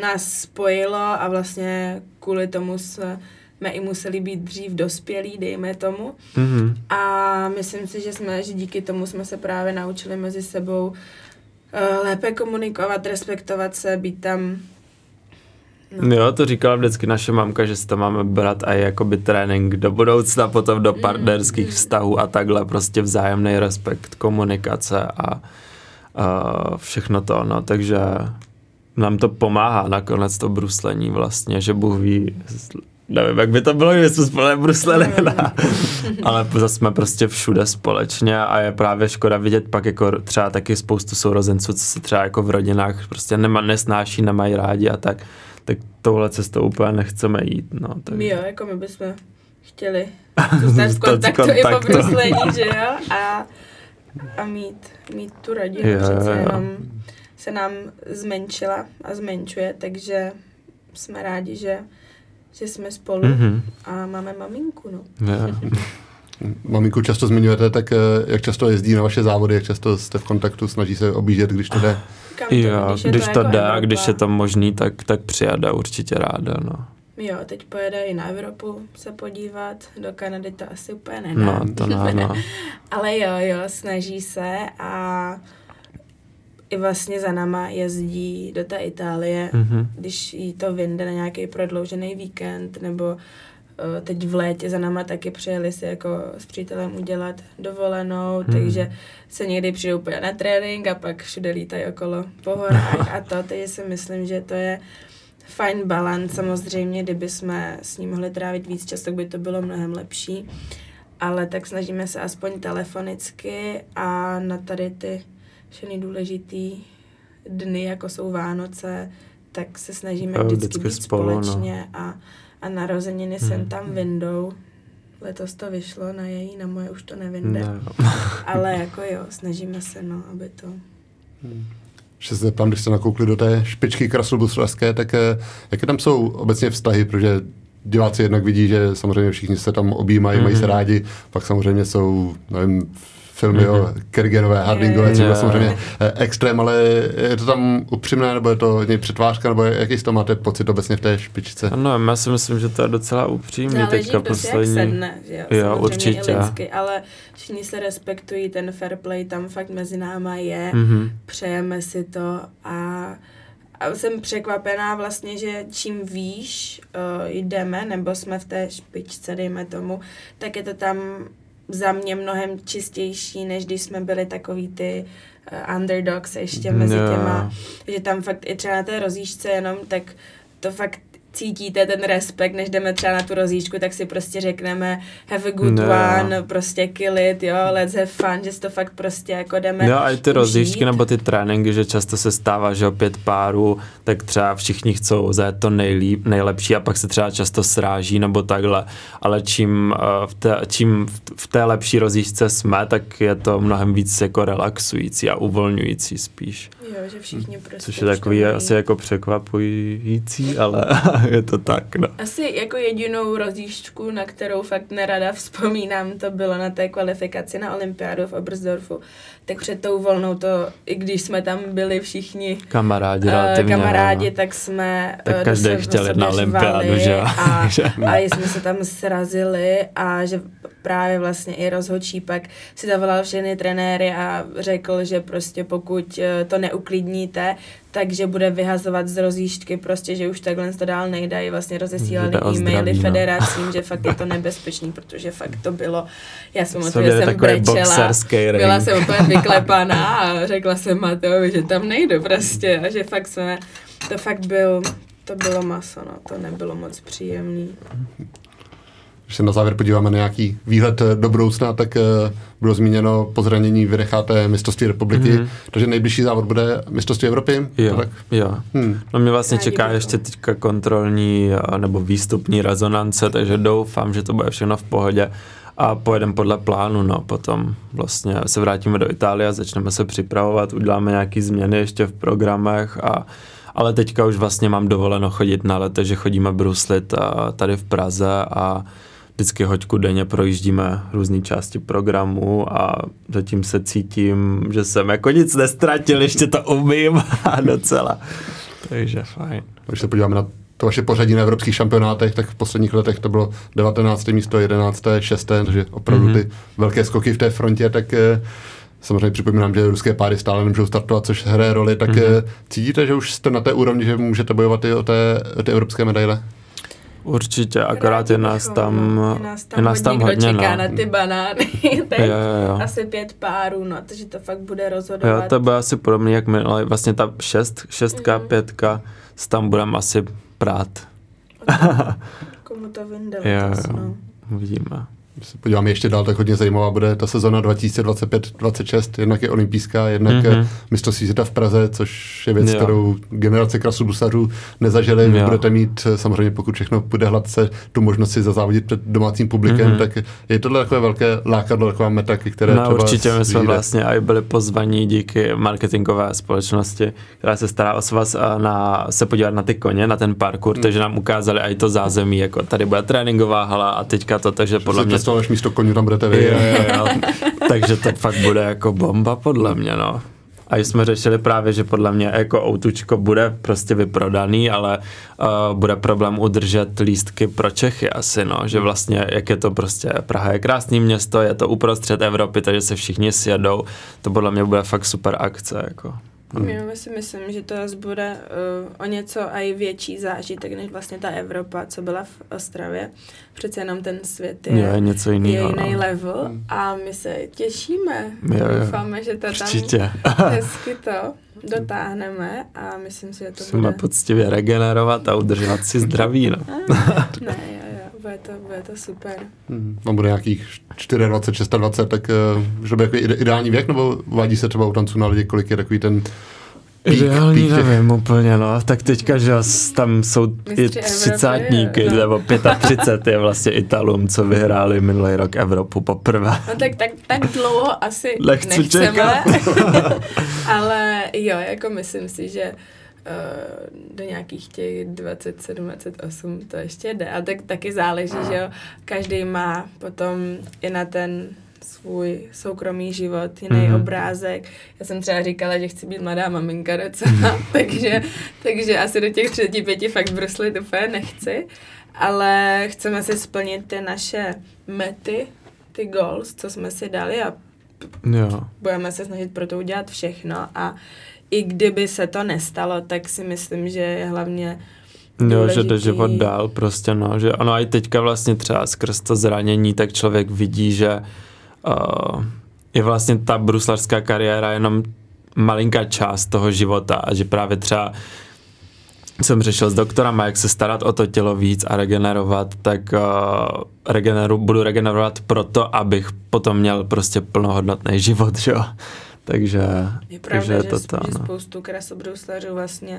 S2: nás spojilo a vlastně kvůli tomu se jsme i museli být dřív dospělí, dejme tomu. Mm-hmm. A myslím si, že jsme, že díky tomu jsme se právě naučili mezi sebou uh, lépe komunikovat, respektovat se, být tam
S3: No. Jo, to říkala vždycky naše mamka, že si to máme brát a jakoby trénink do budoucna, potom do mm, partnerských mm. vztahů a takhle prostě vzájemný respekt, komunikace a, a všechno to, no, takže nám to pomáhá nakonec to bruslení vlastně, že Bůh ví, nevím, jak by to bylo, kdyby jsme spolu nebrusleli, ale zase jsme prostě všude společně a je právě škoda vidět pak jako třeba taky spoustu sourozenců, co se třeba jako v rodinách prostě nema, nesnáší, nemají rádi a tak, tak touhle cestou úplně nechceme jít, no.
S2: Takže. Jo, jako my bychom chtěli zůstat v kontaktu, kontaktu. i po bruslení, že jo, a, a mít, mít tu rodinu, jo, přece jo. jenom se nám zmenšila a zmenšuje, takže jsme rádi, že že jsme spolu mm-hmm. a máme maminku, no. Yeah.
S1: Maminku často zmiňujete, tak eh, jak často jezdí na vaše závody, jak často jste v kontaktu, snaží se objíždět, když to jde?
S3: to, jo, když, když to, to jako jde a když je to možný, tak, tak přijade určitě ráda, no.
S2: Jo, teď pojede i na Evropu se podívat, do Kanady to asi úplně nedá.
S3: No, to no, no.
S2: Ale jo, jo, snaží se a i vlastně za náma jezdí do té Itálie, mm-hmm. když jí to vyjde na nějaký prodloužený víkend, nebo uh, teď v létě za náma taky přijeli si jako s přítelem udělat dovolenou, mm. takže se někdy přijdou úplně na trénink a pak všude lítají okolo po horách a to, takže si myslím, že to je fajn balans. Samozřejmě, kdyby jsme s ním mohli trávit víc času, tak by to bylo mnohem lepší. Ale tak snažíme se aspoň telefonicky a na tady ty všechny důležitý dny, jako jsou Vánoce, tak se snažíme
S3: jo,
S2: vždycky, vždycky být spolu, no. společně no. a, a narozeniny hmm. jsem tam vyndou. Letos to vyšlo, na její, na moje už to nevinde. No. Ale jako jo, snažíme se, no, aby to...
S1: Hmm. Ještě se zeptám, když jste nakoukli do té špičky kraslobusleské, tak eh, jaké tam jsou obecně vztahy, protože diváci jednak vidí, že samozřejmě všichni se tam objímají, mm-hmm. mají se rádi, pak samozřejmě jsou, nevím, filmy mm-hmm. o Kergenové, Hardingové, což je samozřejmě eh, extrém, ale je to tam upřímné, nebo je to přetvářka, nebo jaký z toho máte pocit obecně v té špičce?
S3: No, já si myslím, že to je docela upřímný
S2: Záleží, teďka poslední. sedne, že jo, jo určitě. Lidsky, ale všichni se respektují, ten fair play tam fakt mezi náma je, mm-hmm. přejeme si to a a jsem překvapená vlastně, že čím výš uh, jdeme, nebo jsme v té špičce, dejme tomu, tak je to tam za mě mnohem čistější, než když jsme byli takový ty uh, underdogs ještě mezi no. těma, že tam fakt i třeba na té rozjížďce jenom, tak to fakt cítíte ten respekt, než jdeme třeba na tu rozjížďku, tak si prostě řekneme have a good no. one, prostě kill it, jo, let's have fun, že si to fakt prostě jako jdeme
S3: No a i ty rozjížďky nebo ty tréninky, že často se stává, že opět párů, tak třeba všichni chcou za to nejlíp, nejlepší a pak se třeba často sráží nebo takhle, ale čím, uh, v té, čím v té lepší rozjížďce jsme, tak je to mnohem víc jako relaxující a uvolňující spíš.
S2: Jo, že všichni prostě
S3: Což je takový asi jako překvapující, ale je to tak, no.
S2: Asi jako jedinou rozjížďku, na kterou fakt nerada vzpomínám, to bylo na té kvalifikaci na olympiádu v Obersdorfu. Tak před tou volnou to, i když jsme tam byli všichni
S3: kamarádi, uh, relativně,
S2: kamarádi no. tak jsme
S3: tak uh, každý chtěl na olympiádu, že
S2: A, a jsme se tam srazili a že právě vlastně i rozhodčí pak si zavolal všechny trenéry a řekl, že prostě pokud uh, to neuklidníte, takže bude vyhazovat z rozjížďky prostě, že už takhle to dál nejde, i vlastně rozesílali e-maily
S3: no.
S2: federacím, že fakt je to nebezpečný, protože fakt to bylo, já jsem že
S3: měli
S2: jsem brečela, byla jsem úplně vyklepaná a řekla jsem Mateovi, že tam nejdu prostě a že fakt jsme, to fakt byl, to bylo maso, no, to nebylo moc příjemný.
S1: Když se na závěr podíváme na nějaký výhled eh, do budoucna, tak eh, bylo zmíněno po zranění vynecháte mistrovství republiky,
S3: Mhm.
S1: takže nejbližší závod bude mistrovství Evropy.
S3: Jo,
S1: Tak,
S3: jo.
S1: hm.
S3: No mě vlastně
S2: Rádi
S3: čeká ještě teďka kontrolní a, nebo výstupní rezonance, takže doufám, že to bude všechno v pohodě a pojedeme podle plánu, no potom vlastně se vrátíme do Itálie a začneme se připravovat, uděláme nějaké změny ještě v programech a ale teďka už vlastně mám dovoleno chodit na let, takže chodíme bruslit a tady v Praze a vždycky hoďku denně projíždíme různé části programu a zatím se cítím, že jsem jako nic nestratil, ještě to umím a docela. Takže fajn.
S1: Když se podíváme na to vaše pořadí na evropských šampionátech, tak v posledních letech to bylo 19. místo, 11. 6. takže opravdu
S3: Mhm.
S1: ty velké skoky v té frontě, tak eh, samozřejmě připomínám, že ruské páry stále nemůžou startovat, což hraje roli, tak
S3: Mhm.
S1: eh, cítíte, že už jste na té úrovni, že můžete bojovat i o, té, o ty evropské medaile?
S3: Určitě, akorát je nás tam,
S2: je nás
S3: je nás tam hodně,
S2: čeká
S3: no.
S2: na ty banány, teď
S3: Jo, jo,
S2: asi pět párů, no, takže to fakt bude rozhodovat.
S3: Jo, to bude asi podobný, jak minule, vlastně ta šest, šestka,
S2: Mhm.
S3: pětka, s tam budeme asi prát.
S2: Komu to
S3: Jo,
S2: letos,
S3: jo.
S2: no.
S3: Uvidíme.
S1: Když se podíváme ještě dál, tak hodně zajímavá bude ta sezona 2025-26, jednak je olympijská, jednak
S3: Mhm.
S1: mm-hmm. mistrovství světa v Praze, což je věc,
S3: Jo.
S1: kterou generace krasobrusařů nezažili. Vy
S3: Jo.
S1: budete mít eh, samozřejmě, pokud všechno půjde hladce, tu možnost si zazávodit před domácím publikem,
S3: Mhm.
S1: tak je tohle takové velké lákadlo, taková meta, které
S3: No
S1: třeba
S3: určitě, my jsme vlastně i byli pozvaní díky marketingové společnosti, která se stará o svaz a na, se podívat na ty koně, na ten parkour,
S1: Hmm.
S3: takže nám ukázali i to zázemí, jako tady bude tréninková hala a teďka to, takže Podle mě...
S1: mě... Než místo koně tam budete vy.
S3: Jo, jo, jo. takže to fakt bude jako bomba podle mě, no. A jsme řešili právě, že podle mě jako outučko bude prostě vyprodaný, ale uh, bude problém udržet lístky pro Čechy asi, no, že vlastně, jak je to prostě, Praha je krásný město, je to uprostřed Evropy, takže se všichni sjedou, to podle mě bude fakt super akce, jako.
S2: Já si myslím, že to bude uh, o něco i větší zážitek, než vlastně ta Evropa, co byla v Ostravě. Přece jenom ten svět je,
S3: Je, něco
S2: je
S3: jiného,
S2: jiný
S3: no.
S2: level a my se těšíme.
S3: Jo, jo.
S2: Doufáme, že to
S3: Určitě.
S2: tam hezky to dotáhneme a myslím si, že to
S3: Musíme
S2: bude...
S3: poctivě regenerovat a udržovat si zdraví, no.
S2: ne, jo, jo, bude to, bude to super.
S1: Hmm. Tam bude nějakých 24, 26, tak uh, že bude jako ide- ideální věk, nebo vádí se třeba u tanců na lidi, kolik je takový ten pík,
S3: Ideální
S1: pík těch-
S3: nevím úplně, no. Tak teďka, že s- tam jsou i třicátníky,
S2: no.
S3: nebo 35 je vlastně Italům, co vyhráli minulý rok Evropu poprvé.
S2: No tak, tak, tak dlouho asi
S3: Nechci
S2: nechceme, ale jo, jako myslím si, že uh, do nějakých těch 27, 28 to ještě jde. A tak taky záleží, že jo, každý má potom i na ten svůj soukromý život, jiný
S3: Mhm.
S2: mm-hmm. obrázek. Já jsem třeba říkala, že chci být mladá maminka docela, takže, takže asi do těch 35 fakt bruslit úplně nechci, ale chceme si splnit ty naše mety, ty goals, co jsme si dali a
S3: Jo.
S2: budeme se snažit pro to udělat všechno a i kdyby se to nestalo, tak si myslím, že je hlavně
S3: Jo, že jde život dál prostě, no, že ono i teďka vlastně třeba skrz to zranění, tak člověk vidí, že uh, je vlastně ta bruslařská kariéra jenom malinká část toho života a že právě třeba jsem řešil s doktorama, jak se starat o to tělo víc a regenerovat, tak uh, regeneru, budu regenerovat proto, abych potom měl prostě plnohodnotný život, že jo. Takže,
S2: Je
S3: takže
S2: pravda,
S3: je
S2: že,
S3: to
S2: že
S3: no.
S2: spoustu krasobruslařů vlastně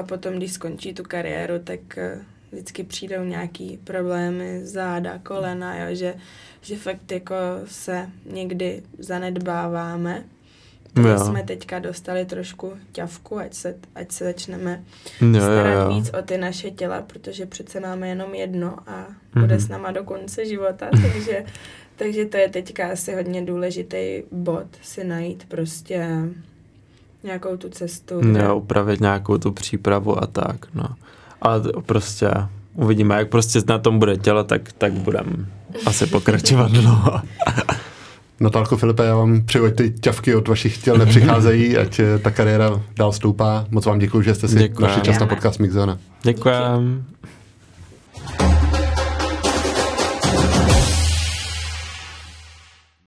S2: uh, potom, když skončí tu kariéru, tak uh, vždycky přijdou nějaký problémy, záda, kolena, jo, že, že fakt jako se někdy zanedbáváme. Takže
S3: Jo.
S2: jsme teďka dostali trošku ťavku, ať se, ať se začneme
S3: Jo, jo,
S2: starat
S3: jo.
S2: víc o ty naše těla, protože přece máme jenom jedno a bude
S3: Mhm.
S2: s náma do konce života, takže, takže to je teďka asi hodně důležitý bod si najít prostě nějakou tu cestu. kde-
S3: Jo, upravit nějakou tu přípravu a tak, no. Ale prostě uvidíme, jak prostě na tom bude tělo, tak, tak budem asi pokračovat dlouho.
S1: Natálko Filipe, já vám přeju, ať ty ťavky od vašich těl nepřicházejí, ať eh, ta kariéra dál stoupá. Moc vám děkuji, že jste si
S3: Děkujem.
S1: našli čas na podcast Mixzona.
S3: Děkujem.